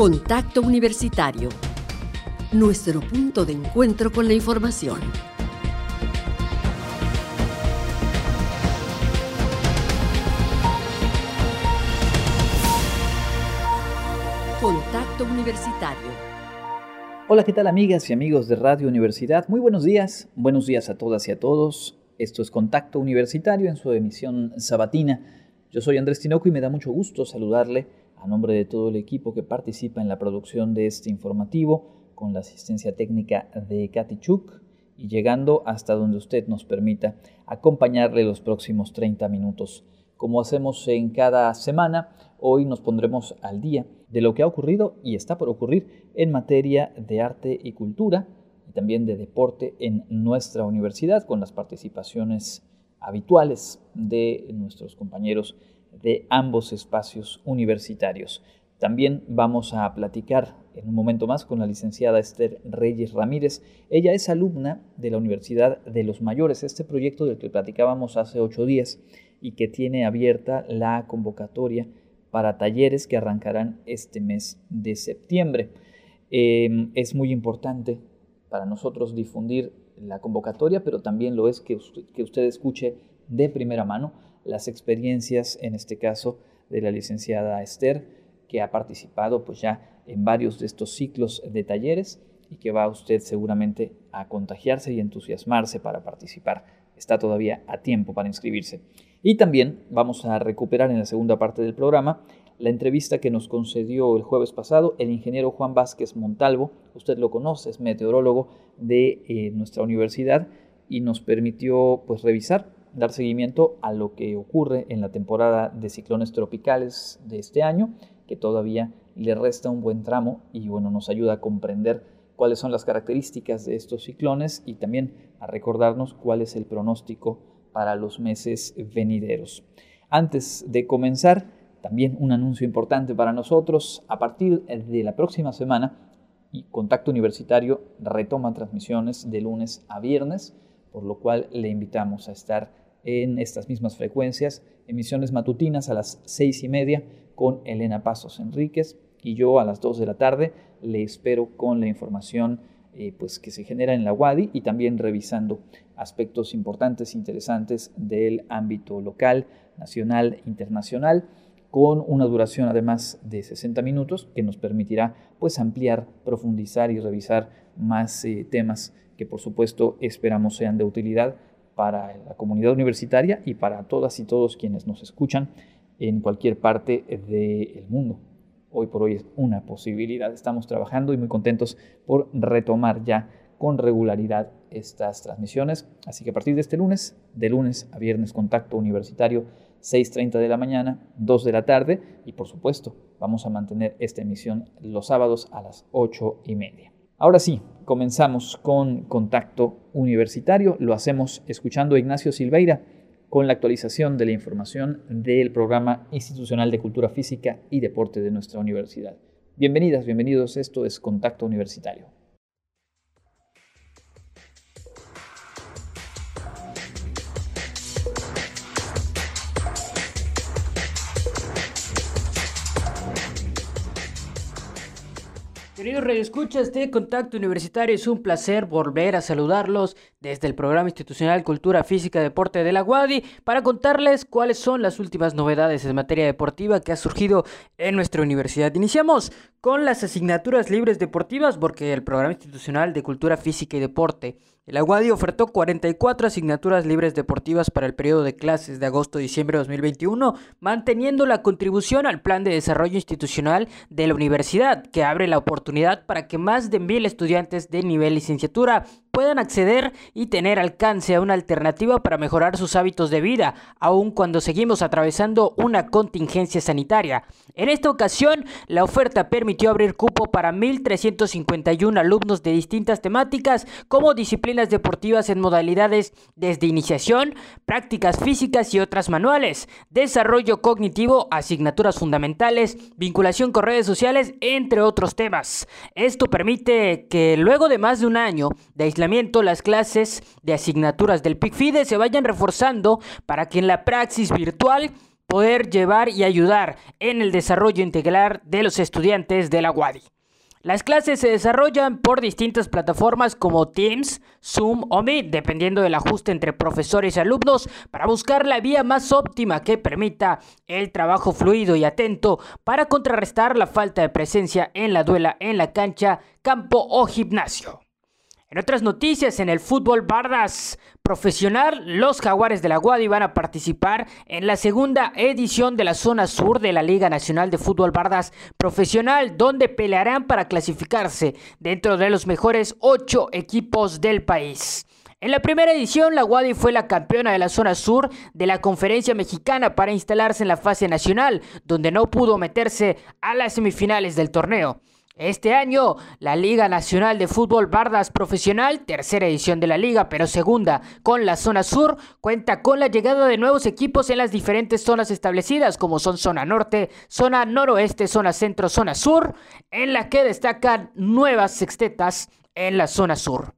Contacto Universitario. Nuestro punto de encuentro con la información. Contacto Universitario. Hola, ¿qué tal amigas y amigos de Radio Universidad? Muy buenos días, buenos días a todas y a todos. Esto es Contacto Universitario en su emisión sabatina. Yo soy Andrés Tinoco y me da mucho gusto saludarle a nombre de todo el equipo que participa en la producción de este informativo, con la asistencia técnica de Katy Chuk y llegando hasta donde usted nos permita acompañarle los próximos 30 minutos. Como hacemos en cada semana, hoy nos pondremos al día de lo que ha ocurrido y está por ocurrir en materia de arte y cultura y también de deporte en nuestra universidad con las participaciones habituales de nuestros compañeros de ambos espacios universitarios. También vamos a platicar en un momento más con la licenciada Esther Reyes Ramírez. Ella es alumna de la Universidad de los Mayores, este proyecto del que platicábamos hace ocho días y que tiene abierta la convocatoria para talleres que arrancarán este mes de septiembre. Em, es muy importante para nosotros difundir la convocatoria, pero también lo es que que usted escuche de primera mano las experiencias, en este caso, de la licenciada Esther, que ha participado pues ya en varios de estos ciclos de talleres y que va usted seguramente a contagiarse y entusiasmarse para participar. Está todavía a tiempo para inscribirse. Y también vamos a recuperar en la segunda parte del programa la entrevista que nos concedió el jueves pasado el ingeniero Juan Vázquez Montalvo. Usted lo conoce, es meteorólogo de eh, nuestra universidad y nos permitió pues revisar dar seguimiento a lo que ocurre en la temporada de ciclones tropicales de este año, que todavía le resta un buen tramo y bueno, nos ayuda a comprender cuáles son las características de estos ciclones y también a recordarnos cuál es el pronóstico para los meses venideros. Antes de comenzar, también un anuncio importante para nosotros. A partir de la próxima semana, Contacto Universitario retoma transmisiones de lunes a viernes, por lo cual le invitamos a estar en estas mismas frecuencias, emisiones matutinas a las seis y media con Elena Pasos Enríquez y yo a las dos de la tarde le espero con la información eh, pues que se genera en la WADI y también revisando aspectos importantes, interesantes del ámbito local, nacional, internacional, con una duración además de 60 minutos que nos permitirá pues ampliar, profundizar y revisar más eh, temas que por supuesto esperamos sean de utilidad para la comunidad universitaria y para todas y todos quienes nos escuchan en cualquier parte del mundo. Hoy por hoy es una posibilidad. Estamos trabajando y muy contentos por retomar ya con regularidad estas transmisiones. Así que a partir de este lunes, de lunes a viernes, contacto universitario, 6.30 de la mañana, 2 de la tarde y por supuesto vamos a mantener esta emisión los sábados a las 8 y media. Ahora sí, comenzamos con contacto universitario. Lo hacemos escuchando a Ignacio Silveira con la actualización de la información del programa institucional de cultura física y deporte de nuestra universidad. Bienvenidas, bienvenidos. Esto es Contacto Universitario. Queridos radioescuchas de Contacto Universitario, es un placer volver a saludarlos desde el Programa Institucional Cultura Física Deporte de la UADI para contarles cuáles son las últimas novedades en materia deportiva que ha surgido en nuestra universidad. Iniciamos con las asignaturas libres deportivas porque el Programa Institucional de Cultura Física y Deporte el Aguadi ofertó 44 asignaturas libres deportivas para el periodo de clases de agosto-diciembre de 2021, manteniendo la contribución al plan de desarrollo institucional de la universidad, que abre la oportunidad para que más de mil estudiantes de nivel licenciatura puedan acceder y tener alcance a una alternativa para mejorar sus hábitos de vida, aun cuando seguimos atravesando una contingencia sanitaria. En esta ocasión, la oferta permitió abrir cupo para 1.351 alumnos de distintas temáticas como disciplinas deportivas en modalidades desde iniciación, prácticas físicas y otras manuales, desarrollo cognitivo, asignaturas fundamentales, vinculación con redes sociales, entre otros temas. Esto permite que luego de más de un año de las clases de asignaturas del PICFIDE se vayan reforzando para que en la praxis virtual poder llevar y ayudar en el desarrollo integral de los estudiantes de la UADI. Las clases se desarrollan por distintas plataformas como Teams, Zoom o Meet, dependiendo del ajuste entre profesores y alumnos, para buscar la vía más óptima que permita el trabajo fluido y atento para contrarrestar la falta de presencia en la duela en la cancha, campo o gimnasio. En otras noticias, en el fútbol Bardas profesional, los Jaguares de la Guadi van a participar en la segunda edición de la zona sur de la Liga Nacional de Fútbol Bardas Profesional, donde pelearán para clasificarse dentro de los mejores ocho equipos del país. En la primera edición, la Guadi fue la campeona de la zona sur de la conferencia mexicana para instalarse en la fase nacional, donde no pudo meterse a las semifinales del torneo. Este año, la Liga Nacional de Fútbol Bardas Profesional, tercera edición de la liga, pero segunda con la zona sur, cuenta con la llegada de nuevos equipos en las diferentes zonas establecidas, como son zona norte, zona noroeste, zona centro, zona sur, en la que destacan nuevas sextetas en la zona sur.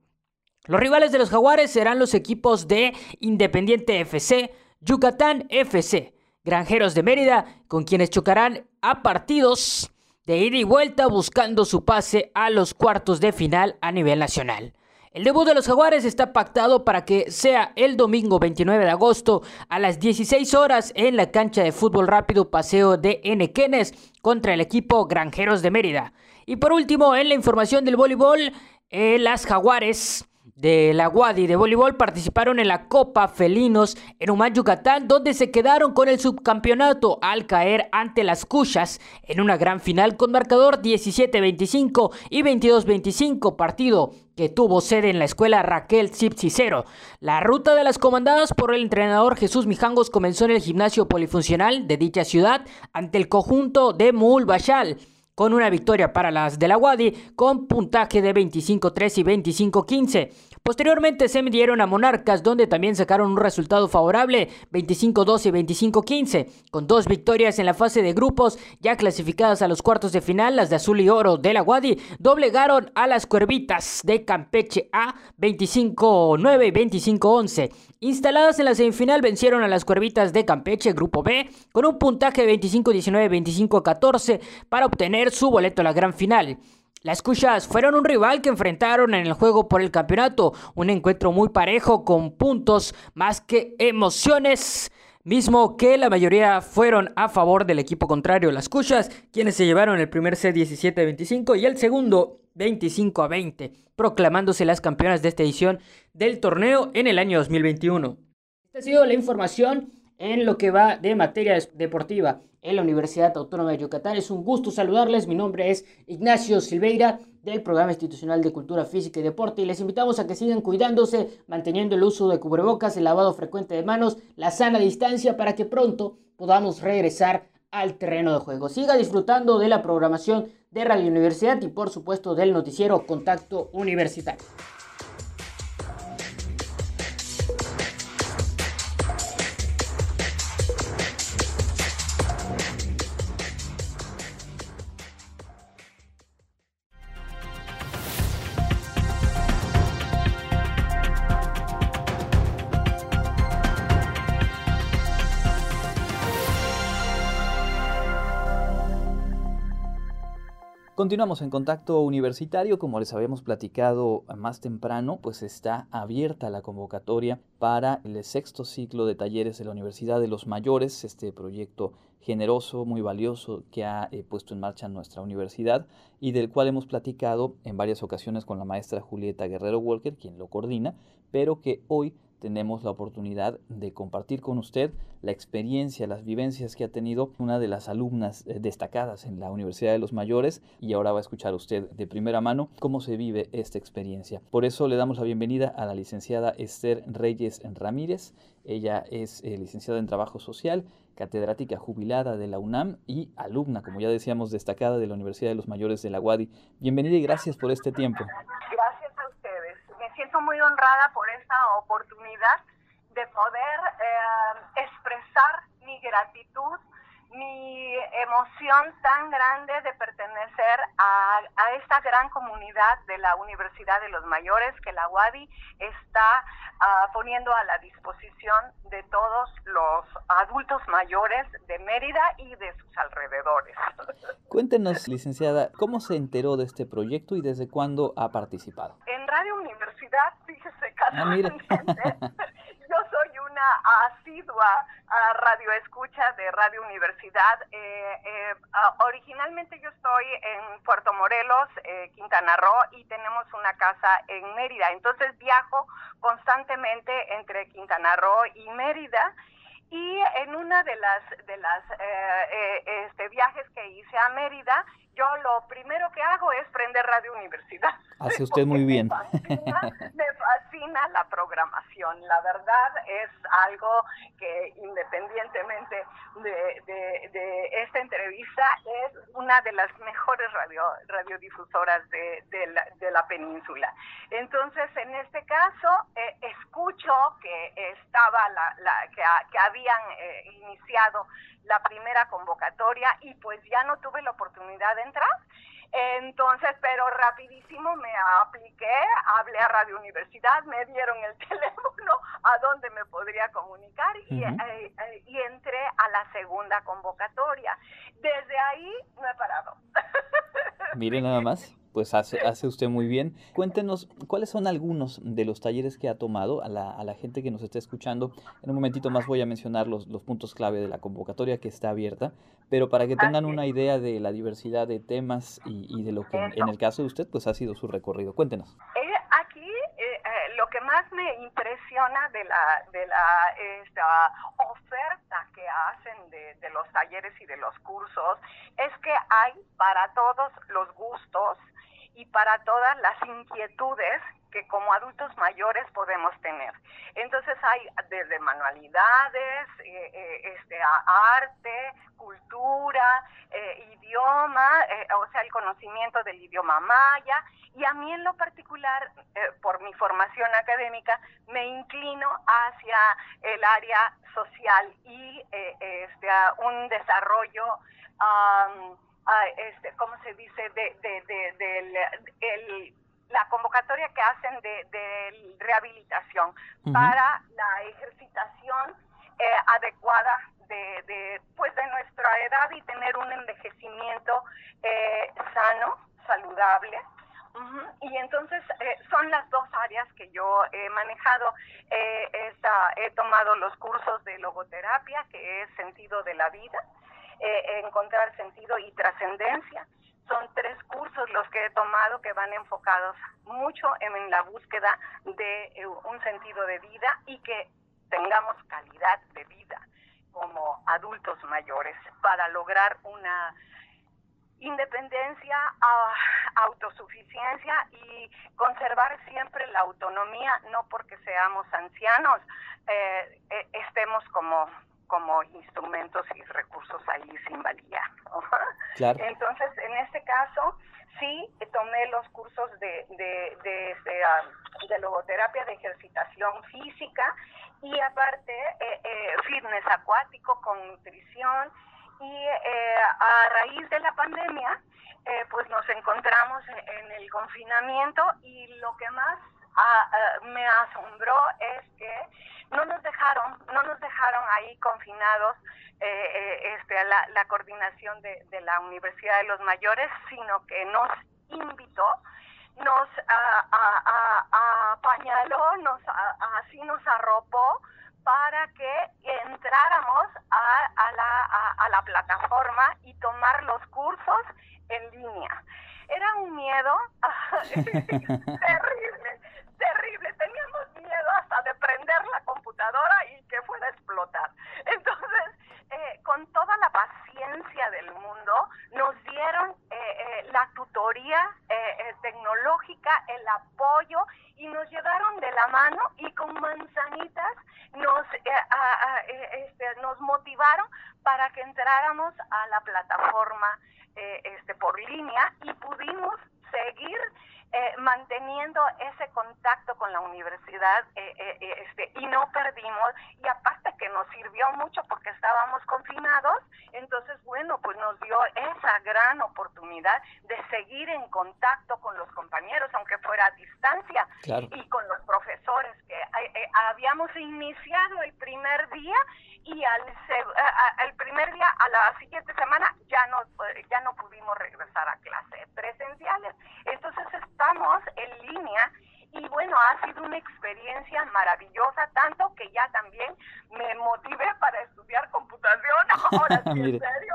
Los rivales de los jaguares serán los equipos de Independiente FC, Yucatán FC, Granjeros de Mérida, con quienes chocarán a partidos de ida y vuelta buscando su pase a los cuartos de final a nivel nacional. El debut de los Jaguares está pactado para que sea el domingo 29 de agosto a las 16 horas en la cancha de fútbol rápido Paseo de Enequenes contra el equipo Granjeros de Mérida. Y por último, en la información del voleibol, eh, las Jaguares de la Guadi de voleibol participaron en la Copa Felinos en Humán, Yucatán, donde se quedaron con el subcampeonato al caer ante las Cuchas en una gran final con marcador 17-25 y 22-25, partido que tuvo sede en la escuela Raquel Cipcicero. La ruta de las comandadas por el entrenador Jesús Mijangos comenzó en el gimnasio polifuncional de dicha ciudad ante el conjunto de Mul Bachal con una victoria para las de la Wadi con puntaje de 25-3 y 25-15. Posteriormente se midieron a Monarcas, donde también sacaron un resultado favorable, 25-12 y 25-15, con dos victorias en la fase de grupos, ya clasificadas a los cuartos de final, las de Azul y Oro de la Guadi doblegaron a las Cuervitas de Campeche A 25-9 y 25-11. Instaladas en la semifinal, vencieron a las Cuervitas de Campeche, Grupo B, con un puntaje de 25-19 y 25-14 para obtener su boleto a la gran final. Las Cuchas fueron un rival que enfrentaron en el juego por el campeonato, un encuentro muy parejo con puntos más que emociones, mismo que la mayoría fueron a favor del equipo contrario, las Cuchas, quienes se llevaron el primer set 17 25 y el segundo 25 a 20, proclamándose las campeonas de esta edición del torneo en el año 2021. Esta ha sido la información en lo que va de materia deportiva en la Universidad Autónoma de Yucatán. Es un gusto saludarles. Mi nombre es Ignacio Silveira del Programa Institucional de Cultura Física y Deporte y les invitamos a que sigan cuidándose, manteniendo el uso de cubrebocas, el lavado frecuente de manos, la sana distancia para que pronto podamos regresar al terreno de juego. Siga disfrutando de la programación de Radio Universidad y por supuesto del noticiero Contacto Universitario. Continuamos en contacto universitario, como les habíamos platicado más temprano, pues está abierta la convocatoria para el sexto ciclo de talleres de la Universidad de los Mayores, este proyecto generoso, muy valioso que ha eh, puesto en marcha nuestra universidad y del cual hemos platicado en varias ocasiones con la maestra Julieta Guerrero Walker, quien lo coordina, pero que hoy tenemos la oportunidad de compartir con usted la experiencia, las vivencias que ha tenido una de las alumnas eh, destacadas en la Universidad de los Mayores y ahora va a escuchar usted de primera mano cómo se vive esta experiencia. Por eso le damos la bienvenida a la licenciada Esther Reyes Ramírez. Ella es eh, licenciada en Trabajo Social, catedrática jubilada de la UNAM y alumna, como ya decíamos, destacada de la Universidad de los Mayores de la UADI. Bienvenida y gracias por este tiempo siento muy honrada por esta oportunidad de poder eh, expresar mi gratitud mi emoción tan grande de pertenecer a, esta gran comunidad de la Universidad de los Mayores que la UADI está ah, poniendo a la disposición de todos los adultos mayores de Mérida y de sus alrededores. Cuéntenos, licenciada, ¿cómo se enteró de este proyecto y desde cuándo ha participado? En Radio Universidad, fíjese, ah, yo soy una asidua radio escucha de Radio Universidad. Eh, eh, originalmente yo estoy en Puerto Morelos, eh, Quintana Roo, y tenemos una casa en Mérida. Entonces viajo constantemente entre Quintana Roo y Mérida. Y en una de las de las este, viajes que hice a Mérida, yo lo primero que hago es prender Radio Universidad. Hace usted muy bien. Me fascina, la programación. La verdad es algo que independientemente de, esta entrevista es una de las mejores radio, radiodifusoras de, la, península. Entonces, en este caso, eh, escucho que estaba la, que, habían eh, iniciado la primera convocatoria y pues ya no tuve la oportunidad de entrar. Entonces, pero rapidísimo me apliqué, hablé a Radio Universidad, me dieron el teléfono a donde me podría comunicar y, eh, eh, y entré a la segunda convocatoria. Desde ahí no he parado. Mire nada más pues hace, hace usted muy bien. Cuéntenos cuáles son algunos de los talleres que ha tomado a la, a la gente que nos está escuchando. En un momentito más voy a mencionar los, los puntos clave de la convocatoria que está abierta, pero para que tengan una idea de la diversidad de temas y, y de lo que en el caso de usted pues ha sido su recorrido. Cuéntenos. Eh, aquí eh, eh, lo que más me impresiona de la, de la esta oferta que hacen de, de los talleres y de los cursos es que hay para todos los gustos y para todas las inquietudes que como adultos mayores podemos tener. Entonces hay desde manualidades, eh, eh, este, arte, cultura, eh, idioma, o sea, el conocimiento del idioma maya. Y a mí en lo particular, por mi formación académica, me inclino hacia el área social y este, un desarrollo este, ¿cómo se dice? De, de, la convocatoria que hacen de, rehabilitación para la ejercitación eh, adecuada de, pues de nuestra edad y tener un envejecimiento eh, sano, saludable. Y entonces eh, son las dos áreas que yo he manejado. he tomado los cursos de logoterapia, que es sentido de la vida, eh, encontrar sentido y trascendencia. Son tres cursos los que he tomado que van enfocados mucho en, la búsqueda de eh, un sentido de vida y que tengamos calidad de vida como adultos mayores para lograr una independencia, autosuficiencia y conservar siempre la autonomía, no porque seamos ancianos, eh, estemos como como instrumentos y recursos ahí sin valía. Entonces, en este caso, sí tomé los cursos de, de, de, este, um, de, logoterapia, de ejercitación física y aparte eh, eh, fitness acuático con nutrición y eh, a raíz de la pandemia, pues nos encontramos en el confinamiento y lo que más me asombró es que no nos dejaron, no nos dejaron ahí confinados eh, eh, este, la, la coordinación de, de, la Universidad de los Mayores, sino que nos invitó, nos apañaló, nos, así nos arropó para que entráramos a, a, la, a, la plataforma y tomar los cursos en línea. Era un miedo terrible. Teníamos miedo hasta de prender la computadora y que fuera a explotar. Entonces, eh, con toda la paciencia del mundo, nos dieron eh, eh, la tutoría tecnológica, el apoyo y nos llevaron de la mano y con manzanitas nos, este, nos motivaron para que entráramos a la plataforma este, por línea y pudimos seguir eh, manteniendo universidad eh, eh, este, y no perdimos y aparte que nos sirvió mucho porque estábamos confinados, entonces, bueno, pues nos dio esa gran oportunidad de seguir en contacto con los compañeros, aunque fuera a distancia, y con los profesores, que eh, eh, habíamos iniciado el primer día y al el primer día a la siguiente semana ya no ya no pudimos regresar a clases presenciales entonces estamos en línea y bueno, ha sido una experiencia maravillosa, tanto que ya también me motivé para estudiar computación. Ahora sí, en serio.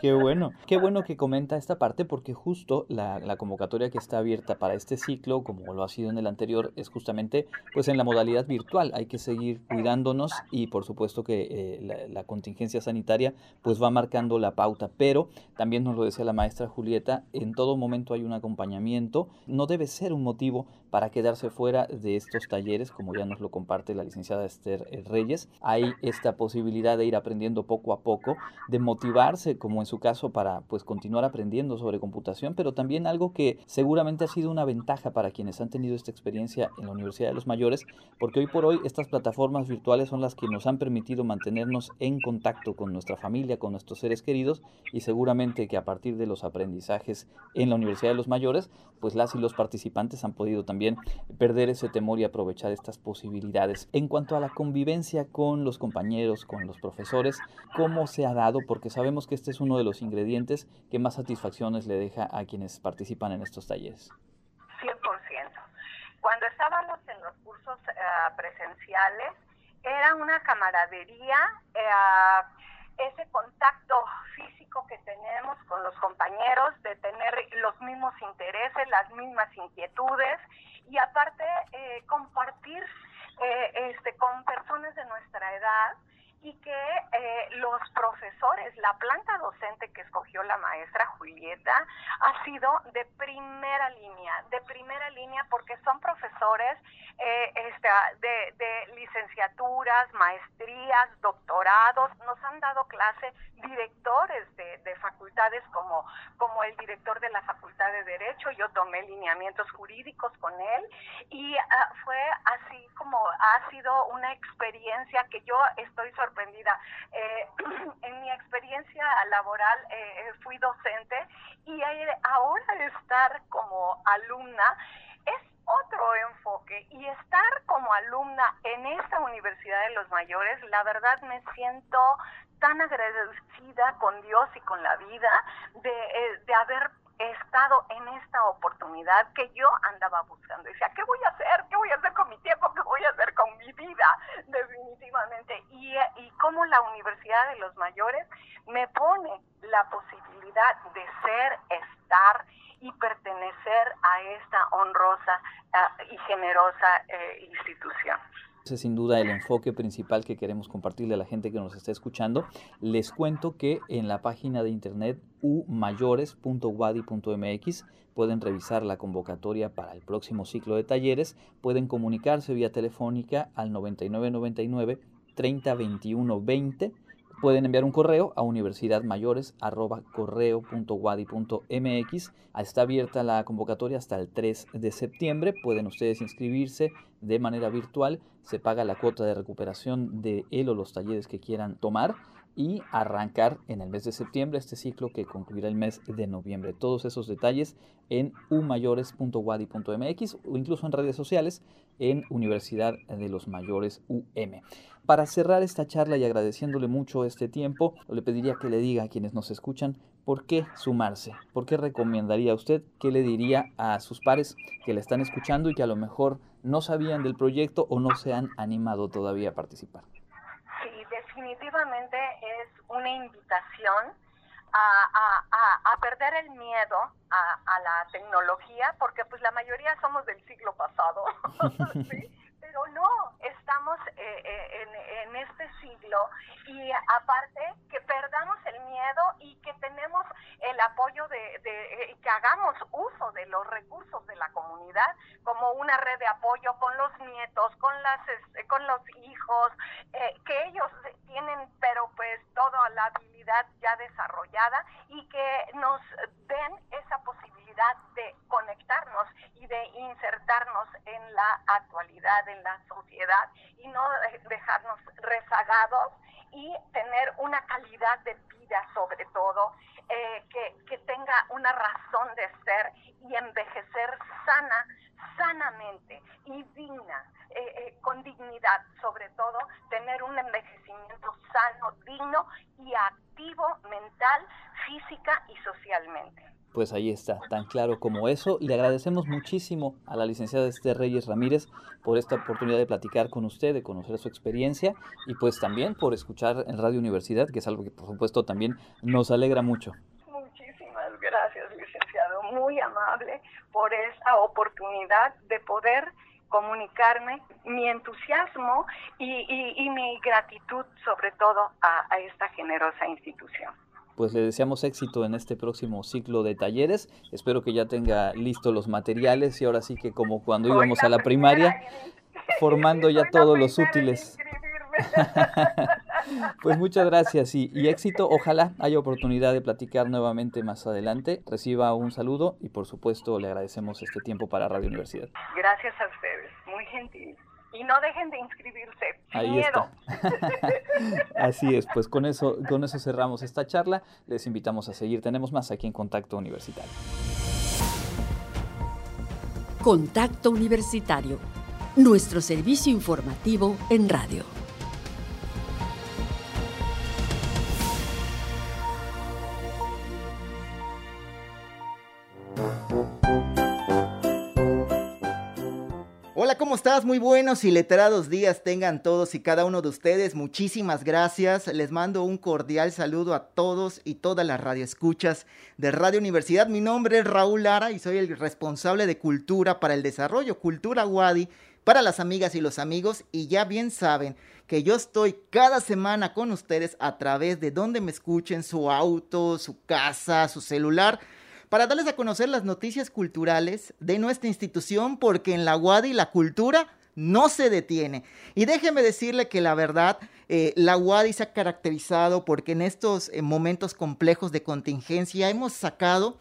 Qué, bueno. Qué bueno que comenta esta parte porque justo la, convocatoria que está abierta para este ciclo, como lo ha sido en el anterior, es justamente pues en la modalidad virtual. Hay que seguir cuidándonos y por supuesto que eh, la, la contingencia sanitaria pues va marcando la pauta. Pero también nos lo decía la maestra Julieta, en todo momento hay un acompañamiento. No debe ser un motivo para quedarse fuera de estos talleres, como ya nos lo comparte la licenciada Esther eh, Reyes. Hay esta posibilidad de ir aprendiendo poco a poco, de motivarse, como en su caso, para pues continuar aprendiendo sobre computación, pero también algo que seguramente ha sido una ventaja para quienes han tenido esta experiencia en la Universidad de los Mayores, porque hoy por hoy estas plataformas virtuales son las que nos han permitido mantenernos en contacto con nuestra familia, con nuestros seres queridos y seguramente que a partir de los aprendizajes en la Universidad de los Mayores, pues las y los participantes han podido también perder ese temor y aprovechar estas posibilidades. En cuanto a la convivencia con los compañeros, con los profesores, ¿cómo se ha dado? Porque sabemos que este es uno de los ingredientes que más satisfacciones le deja a quienes participan en estos talleres. 100%. Cuando estábamos en los cursos eh, presenciales, era una camaradería, eh, ese contacto físico que tenemos con los compañeros, de tener los mismos intereses, las mismas inquietudes y aparte eh, compartir eh, este, con personas de nuestra edad y que eh, los profesores, la planta docente que escogió la maestra Julieta ha sido de primera línea, de primera línea porque son profesores eh, este, de, de, licenciaturas, maestrías, doctorados, nos han dado clase directores de, de, facultades como, como el director de la Facultad de Derecho, yo tomé lineamientos jurídicos con él y ah, fue así como ha sido una experiencia que yo estoy sorprendida Eh, en mi experiencia laboral eh, fui docente y ahora estar como alumna es otro enfoque y estar como alumna en esta Universidad de los Mayores, la verdad me siento tan agradecida con Dios y con la vida de, eh, de haber estado en esta oportunidad que yo andaba buscando. Decía, ¿qué voy a hacer? ¿Qué voy a hacer con mi tiempo? ¿Qué voy a hacer mi vida? Definitivamente. Y, y cómo la Universidad de los Mayores me pone la posibilidad de ser, estar y pertenecer a esta honrosa uh, y generosa eh, institución. Ese es sin duda el enfoque principal que queremos compartirle a la gente que nos está escuchando. Les cuento que en la página de internet umayores.wadi.mx pueden revisar la convocatoria para el próximo ciclo de talleres, pueden comunicarse vía telefónica al 9999 30 21 20 Pueden enviar un correo a universidadmayores.correo.wadi.mx. Está abierta la convocatoria hasta el 3 de septiembre. Pueden ustedes inscribirse de manera virtual. Se paga la cuota de recuperación de él o los talleres que quieran tomar y arrancar en el mes de septiembre este ciclo que concluirá el mes de noviembre. Todos esos detalles en umayores.wadi.mx o incluso en redes sociales en Universidad de los Mayores UM. Para cerrar esta charla y agradeciéndole mucho este tiempo, le pediría que le diga a quienes nos escuchan por qué sumarse, por qué recomendaría usted, qué le diría a sus pares que le están escuchando y que a lo mejor no sabían del proyecto o no se han animado todavía a participar definitivamente es una invitación a, perder el miedo a, la tecnología, porque pues la mayoría somos del siglo pasado, pero no, estamos eh, eh, en, este siglo y aparte que perdamos el miedo y que tenemos el apoyo de, eh, que hagamos uso de los recursos de la comunidad como una red de apoyo con los nietos, con las con los hijos, que ellos tienen pero pues toda la habilidad ya desarrollada y que nos den esa posibilidad de conectarnos y de insertarnos en la actualidad, en la sociedad y no dejarnos rezagados y tener una calidad de vida sobre todo eh, que, que tenga una razón de ser y envejecer sana, sanamente y digna, eh, eh, con dignidad, sobre todo tener un envejecimiento sano, digno y activo mental, física y socialmente. Pues ahí está, tan claro como eso. Le agradecemos muchísimo a la licenciada Esther Reyes Ramírez por esta oportunidad de platicar con usted, de conocer su experiencia y pues también por escuchar en Radio Universidad, que es algo que por supuesto también nos alegra mucho. Muchísimas gracias, licenciado. Muy amable por esta oportunidad de poder comunicarme mi entusiasmo y, mi gratitud sobre todo a esta generosa institución pues le deseamos éxito en este próximo ciclo de talleres. Espero que ya tenga listos los materiales y ahora sí que como cuando íbamos a la primaria, formando ya todos los útiles. pues muchas gracias y, y, éxito. Ojalá haya oportunidad de platicar nuevamente más adelante. Reciba un saludo y por supuesto le agradecemos este tiempo para Radio Universidad. Gracias a ustedes, muy gentil y no dejen de inscribirse. Ahí miedo. está. Así es, pues con eso, con eso cerramos esta charla. Les invitamos a seguir. Tenemos más aquí en Contacto Universitario. Contacto Universitario, nuestro servicio informativo en radio. Estás? Muy buenos y letrados días tengan todos y cada uno de ustedes. Muchísimas gracias. Les mando un cordial saludo a todos y todas las radioescuchas de Radio Universidad. Mi nombre es Raúl Lara y soy el responsable de Cultura para el Desarrollo, Cultura Wadi, para las amigas y los amigos. Y ya bien saben que yo estoy cada semana con ustedes a través de donde me escuchen, su auto, su casa, su celular para darles a conocer las noticias culturales de nuestra institución, porque en la UADI la cultura no se detiene. Y déjeme decirle que la verdad, eh, la UADI se ha caracterizado porque en estos eh, momentos complejos de contingencia hemos sacado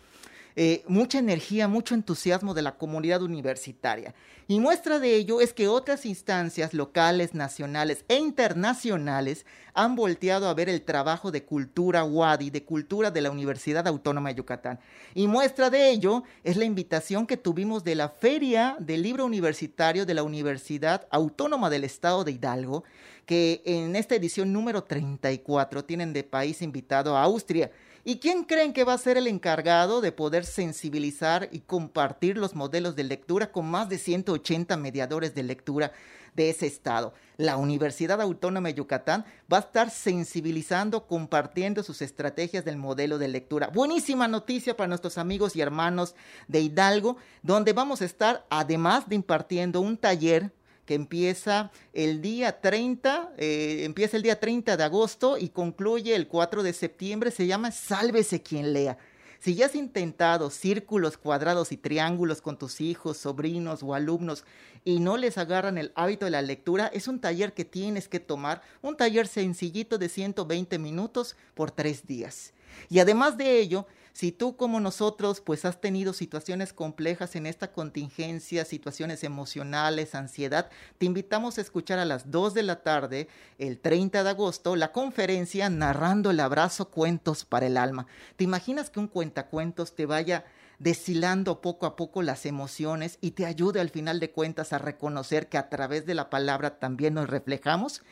eh, mucha energía, mucho entusiasmo de la comunidad universitaria. Y muestra de ello es que otras instancias locales, nacionales e internacionales han volteado a ver el trabajo de cultura WADI, de cultura de la Universidad Autónoma de Yucatán. Y muestra de ello es la invitación que tuvimos de la Feria del Libro Universitario de la Universidad Autónoma del Estado de Hidalgo, que en esta edición número 34 tienen de país invitado a Austria. ¿Y quién creen que va a ser el encargado de poder sensibilizar y compartir los modelos de lectura con más de 180 mediadores de lectura de ese estado? La Universidad Autónoma de Yucatán va a estar sensibilizando, compartiendo sus estrategias del modelo de lectura. Buenísima noticia para nuestros amigos y hermanos de Hidalgo, donde vamos a estar, además de impartiendo un taller que empieza el día 30, eh, empieza el día 30 de agosto y concluye el 4 de septiembre, se llama Sálvese quien lea. Si ya has intentado círculos, cuadrados y triángulos con tus hijos, sobrinos o alumnos y no les agarran el hábito de la lectura, es un taller que tienes que tomar, un taller sencillito de 120 minutos por tres días. Y además de ello, si tú como nosotros pues has tenido situaciones complejas en esta contingencia, situaciones emocionales, ansiedad, te invitamos a escuchar a las 2 de la tarde, el 30 de agosto, la conferencia Narrando el abrazo cuentos para el alma. ¿Te imaginas que un cuentacuentos te vaya deshilando poco a poco las emociones y te ayude al final de cuentas a reconocer que a través de la palabra también nos reflejamos?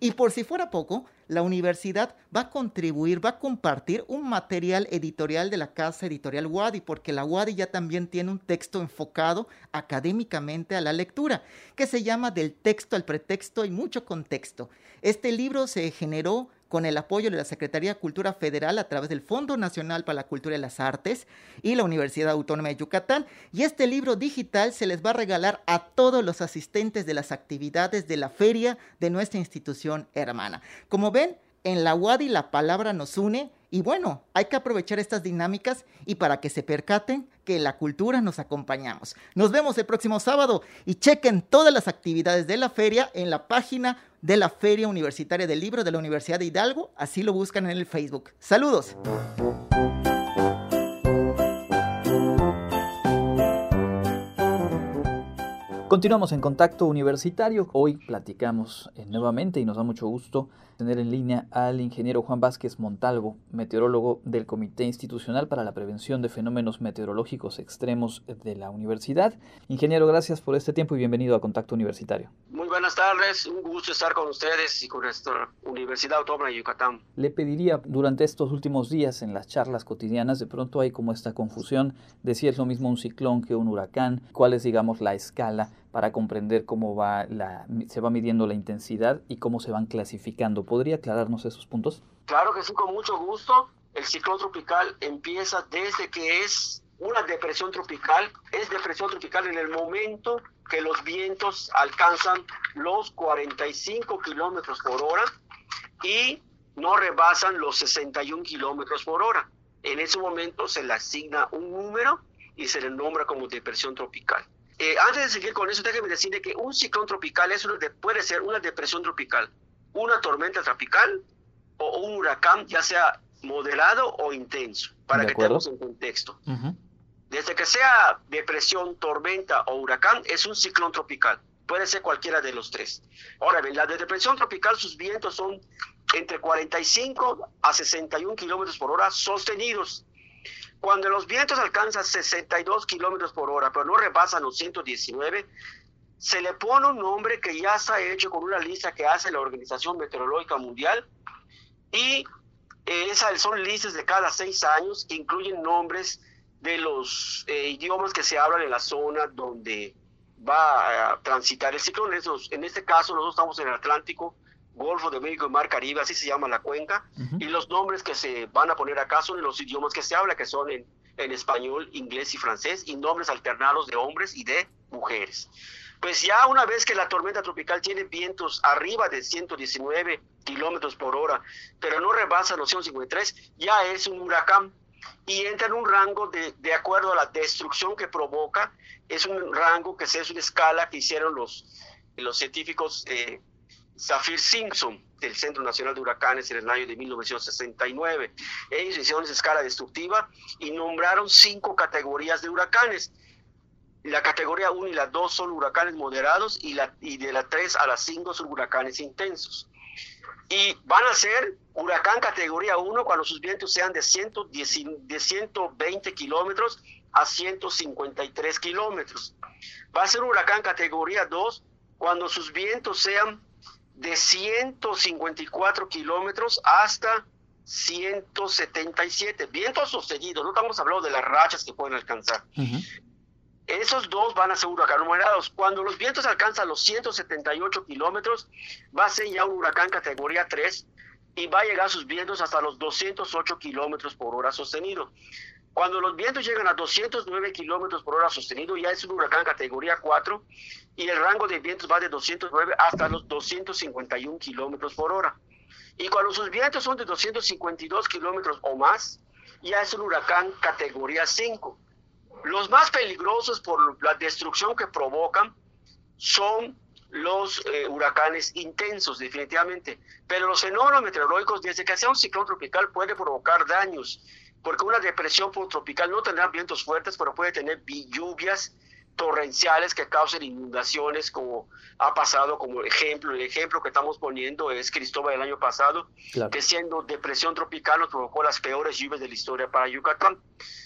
Y por si fuera poco, la universidad va a contribuir, va a compartir un material editorial de la casa editorial Wadi, porque la Wadi ya también tiene un texto enfocado académicamente a la lectura, que se llama Del texto al pretexto y mucho contexto. Este libro se generó con el apoyo de la Secretaría de Cultura Federal a través del Fondo Nacional para la Cultura y las Artes y la Universidad Autónoma de Yucatán. Y este libro digital se les va a regalar a todos los asistentes de las actividades de la feria de nuestra institución hermana. Como ven, en la UADI la palabra nos une y bueno, hay que aprovechar estas dinámicas y para que se percaten que la cultura nos acompañamos. Nos vemos el próximo sábado y chequen todas las actividades de la feria en la página de la Feria Universitaria del Libro de la Universidad de Hidalgo. Así lo buscan en el Facebook. Saludos. Continuamos en contacto universitario. Hoy platicamos eh, nuevamente y nos da mucho gusto tener en línea al ingeniero Juan Vázquez Montalvo, meteorólogo del Comité Institucional para la Prevención de Fenómenos Meteorológicos Extremos de la Universidad. Ingeniero, gracias por este tiempo y bienvenido a Contacto Universitario. Muy buenas tardes, un gusto estar con ustedes y con nuestra Universidad Autónoma de Yucatán. Le pediría, durante estos últimos días en las charlas cotidianas, de pronto hay como esta confusión de si es lo mismo un ciclón que un huracán, cuál es, digamos, la escala para comprender cómo va se va midiendo la intensidad y cómo se van clasificando. ¿Podría aclararnos esos puntos? Claro que sí, con mucho gusto. El ciclón tropical empieza desde que es una depresión tropical. Es depresión tropical en el momento que los vientos alcanzan los 45 kilómetros por hora y no rebasan los 61 kilómetros por hora. En ese momento se le asigna un número y se le nombra como depresión tropical. Eh, antes de seguir con eso, déjeme decirle que un ciclón tropical es una puede ser una depresión tropical, una tormenta tropical o un huracán, ya sea moderado o intenso, para que tengamos en contexto. Desde que sea depresión, tormenta o huracán, es un ciclón tropical. Puede ser cualquiera de los tres. Ahora bien, la de depresión tropical, sus vientos son entre 45 a 61 kilómetros por hora sostenidos cuando los vientos alcanzan 62 kilómetros por hora, pero no rebasan los 119, se le pone un nombre que ya está hecho con una lista que hace la Organización Meteorológica Mundial y eh, esas son listas de cada seis años que incluyen nombres de los eh, idiomas que se hablan en la zona donde va a transitar el ciclón. En este caso, nosotros estamos en el Atlántico, Golfo de México y Mar Caribe, así se llama la cuenca, y los nombres que se van a poner acá son los idiomas que se habla, que son en, en español, inglés y francés, y nombres alternados de hombres y de mujeres. Pues ya una vez que la tormenta tropical tiene vientos arriba de 119 kilómetros por hora, pero no rebasa los 153, ya es un huracán y entra en un rango de, de acuerdo a la destrucción que provoca, es un rango que es una escala que hicieron los, los científicos eh, Zafir Simpson del Centro Nacional de Huracanes en el año de 1969. Ellos hicieron esa escala destructiva y nombraron cinco categorías de huracanes. La categoría 1 y la 2 son huracanes moderados y, la, y de la 3 a la 5 son huracanes intensos. Y van a ser huracán categoría 1 cuando sus vientos sean de, 110, de 120 kilómetros a 153 kilómetros. Va a ser huracán categoría 2 cuando sus vientos sean de 154 kilómetros hasta 177. Vientos sostenidos, no estamos hablando de las rachas que pueden alcanzar. Esos dos van a ser huracanes moderados. Cuando los vientos alcanzan los 178 kilómetros, va a ser ya un huracán categoría 3 y va a llegar sus vientos hasta los 208 kilómetros por hora sostenido. Cuando los vientos llegan a 209 kilómetros por hora sostenido, ya es un huracán categoría 4 y el rango de vientos va de 209 hasta los 251 kilómetros por hora. Y cuando sus vientos son de 252 kilómetros o más, ya es un huracán categoría 5. Los más peligrosos por la destrucción que provocan son los eh, huracanes intensos, definitivamente. Pero los fenómenos meteorológicos, desde que sea un ciclón tropical, puede provocar daños porque una depresión tropical no tendrá vientos fuertes, pero puede tener lluvias torrenciales que causen inundaciones, como ha pasado como ejemplo. El ejemplo que estamos poniendo es Cristóbal el año pasado, que siendo depresión tropical nos provocó las peores lluvias de la historia para Yucatán.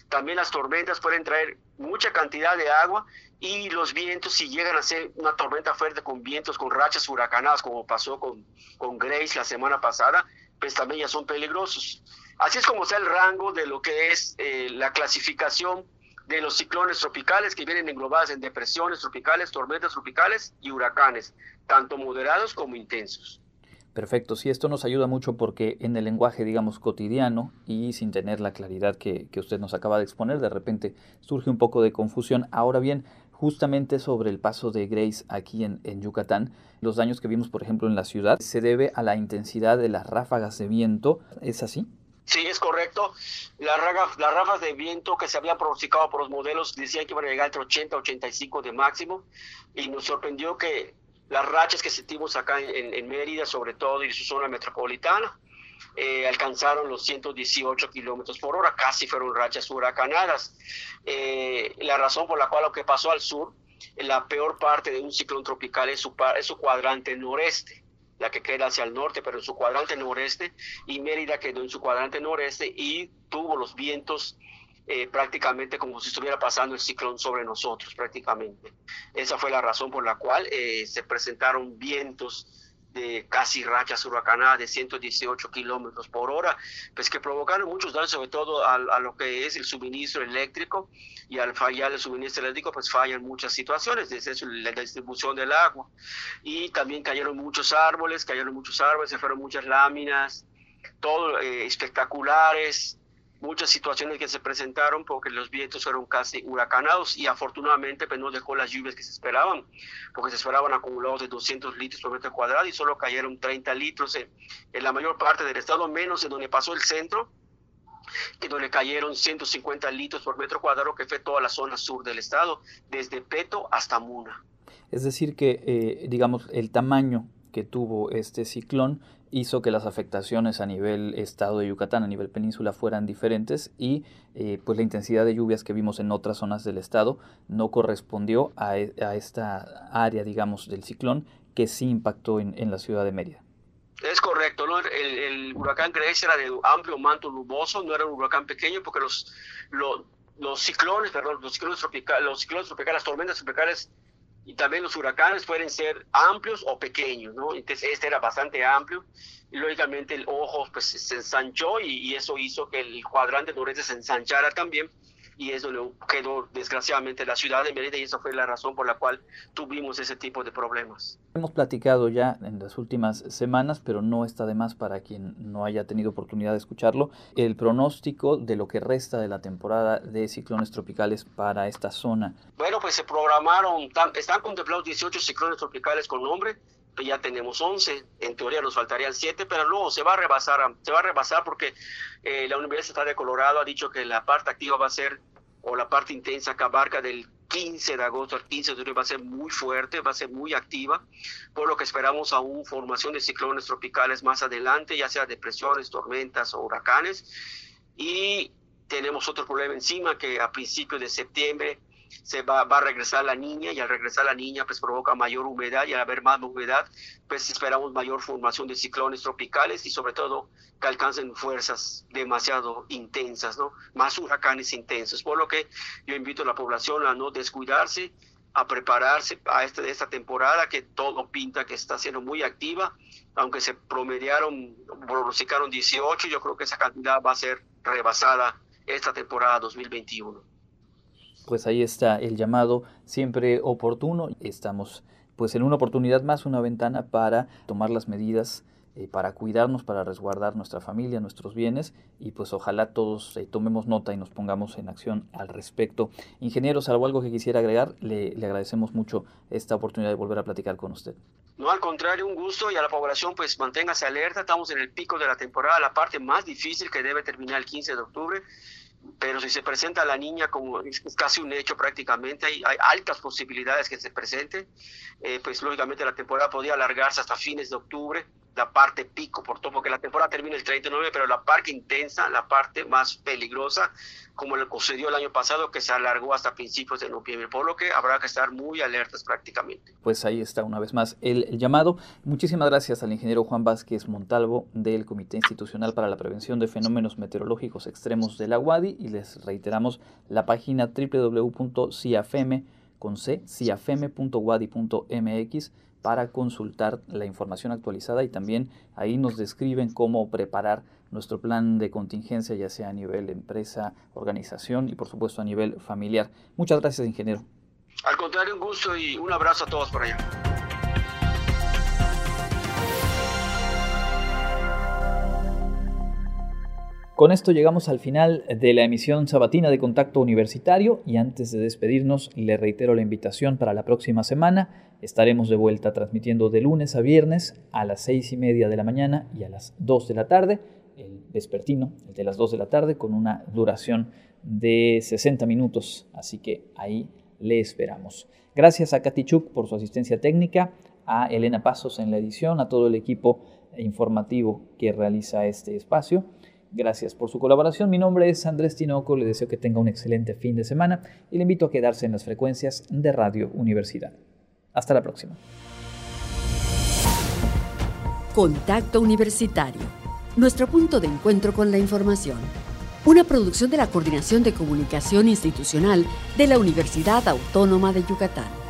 También las tormentas pueden traer mucha cantidad de agua y los vientos, si llegan a ser una tormenta fuerte con vientos, con rachas huracanadas, como pasó con, con Grace la semana pasada, pues también ya son peligrosos. Así es como está el rango de lo que es eh, la clasificación de los ciclones tropicales que vienen englobadas en depresiones tropicales, tormentas tropicales y huracanes, tanto moderados como intensos. Perfecto, sí, esto nos ayuda mucho porque en el lenguaje, digamos, cotidiano y sin tener la claridad que, que usted nos acaba de exponer, de repente surge un poco de confusión. Ahora bien, justamente sobre el paso de Grace aquí en, en, Yucatán. Los daños que vimos, por ejemplo, en la ciudad se debe a la intensidad de las ráfagas de viento. ¿Es así? Sí, es correcto. Las, las ráfagas de viento que se habían pronosticado por los modelos decían que iban a llegar entre 80 y 85 de máximo y nos sorprendió que las rachas que sentimos acá en, Mérida, sobre todo y su zona metropolitana, eh, alcanzaron los 118 kilómetros por hora, casi fueron rachas huracanadas. Eh, la razón por la cual lo que pasó al sur la peor parte de un ciclón tropical es su, es su cuadrante noreste la que queda hacia el norte, pero en su cuadrante noreste, y Mérida quedó en su cuadrante noreste y tuvo los vientos eh, prácticamente como si estuviera pasando el ciclón sobre nosotros, prácticamente. Esa fue la razón por la cual eh, se presentaron vientos de casi rachas huracanadas de 118 kilómetros por hora, pues que provocaron muchos daños, sobre todo a, lo que es el suministro eléctrico, y al fallar el suministro eléctrico, pues fallan muchas situaciones, desde la distribución del agua, y también cayeron muchos árboles, cayeron muchos árboles, se fueron muchas láminas, todo eh, espectaculares, muchas situaciones que se presentaron porque los vientos fueron casi huracanados y afortunadamente pues, no dejó las lluvias que se esperaban, porque se esperaban acumulados de 200 litros por metro cuadrado y solo cayeron 30 litros en, la mayor parte del estado, menos en donde pasó el centro, que donde cayeron 150 litros por metro cuadrado, que fue toda la zona sur del estado, desde Peto hasta Muna. Es decir, que, eh, digamos, el tamaño que tuvo este ciclón hizo que las afectaciones a nivel estado de Yucatán, a nivel península, fueran diferentes y eh, pues la intensidad de lluvias que vimos en otras zonas del estado no correspondió a, e, esta área, digamos, del ciclón que sí impactó en, la ciudad de Mérida. Es correcto, ¿no? el, huracán Grace era de amplio manto nuboso, no era un huracán pequeño porque los, los, ciclones, perdón, los ciclones tropicales, los ciclones tropicales, las tormentas tropicales y también los huracanes pueden ser amplios o pequeños, ¿no? Entonces este era bastante amplio y lógicamente el ojo pues se ensanchó y, y eso hizo que el cuadrante noreste se ensanchara también y es donde quedó desgraciadamente la ciudad de Mérida y esa fue la razón por la cual tuvimos ese tipo de problemas. Hemos platicado ya en las últimas semanas, pero no está de más para quien no haya tenido oportunidad de escucharlo, el pronóstico de lo que resta de la temporada de ciclones tropicales para esta zona. Bueno, pues se programaron, están contemplados 18 ciclones tropicales con nombre, ya tenemos 11, en teoría nos faltarían 7, pero luego se va a rebasar, se va a rebasar porque eh, la Universidad de Colorado ha dicho que la parte activa va a ser, o la parte intensa que abarca del 15 de agosto al 15 de julio va a ser muy fuerte, va a ser muy activa, por lo que esperamos aún formación de ciclones tropicales más adelante, ya sea depresiones, tormentas o huracanes. Y tenemos otro problema encima que a principios de septiembre se va, a regresar la niña y al regresar la niña pues provoca mayor humedad y al haber más humedad pues esperamos mayor formación de ciclones tropicales y sobre todo que alcancen fuerzas demasiado intensas, ¿no? Más huracanes intensos, por lo que yo invito a la población a no descuidarse, a prepararse a este, esta temporada que todo pinta que está siendo muy activa, aunque se promediaron, pronosticaron 18, yo creo que esa cantidad va a ser rebasada esta temporada 2021 pues ahí está el llamado siempre oportuno. Estamos pues en una oportunidad más, una ventana para tomar las medidas eh, para cuidarnos, para resguardar nuestra familia, nuestros bienes y pues ojalá todos eh, tomemos nota y nos pongamos en acción al respecto. Ingeniero, salvo algo que quisiera agregar, le, le, agradecemos mucho esta oportunidad de volver a platicar con usted. No, al contrario, un gusto y a la población pues manténgase alerta, estamos en el pico de la temporada, la parte más difícil que debe terminar el 15 de octubre pero si se presenta la niña como es casi un hecho prácticamente, hay, hay altas posibilidades que se presente, eh, pues lógicamente la temporada podría alargarse hasta fines de octubre, la parte pico, por todo, porque la temporada termina el 39, pero la parte intensa, la parte más peligrosa, como le sucedió el año pasado, que se alargó hasta principios de noviembre, por lo que habrá que estar muy alertas prácticamente. Pues ahí está una vez más el, llamado. Muchísimas gracias al ingeniero Juan Vázquez Montalvo del Comité Institucional para la Prevención de Fenómenos Meteorológicos Extremos de la UADI y les reiteramos la página www.ciafm con c, para consultar la información actualizada y también ahí nos describen cómo preparar nuestro plan de contingencia, ya sea a nivel empresa, organización y por supuesto a nivel familiar. Muchas gracias, ingeniero. Al contrario, un gusto y un abrazo a todos por allá. Con esto llegamos al final de la emisión sabatina de Contacto Universitario y antes de despedirnos le reitero la invitación para la próxima semana. Estaremos de vuelta transmitiendo de lunes a viernes a las seis y media de la mañana y a las 2 de la tarde, el vespertino, el de las 2 de la tarde, con una duración de 60 minutos, así que ahí le esperamos. Gracias a Katichuk por su asistencia técnica, a Elena Pasos en la edición, a todo el equipo informativo que realiza este espacio Gracias por su colaboración. Mi nombre es Andrés Tinoco. Le deseo que tenga un excelente fin de semana y le invito a quedarse en las frecuencias de Radio Universidad. Hasta la próxima. Contacto Universitario. Nuestro punto de encuentro con la información. Una producción de la Coordinación de Comunicación Institucional de la Universidad Autónoma de Yucatán.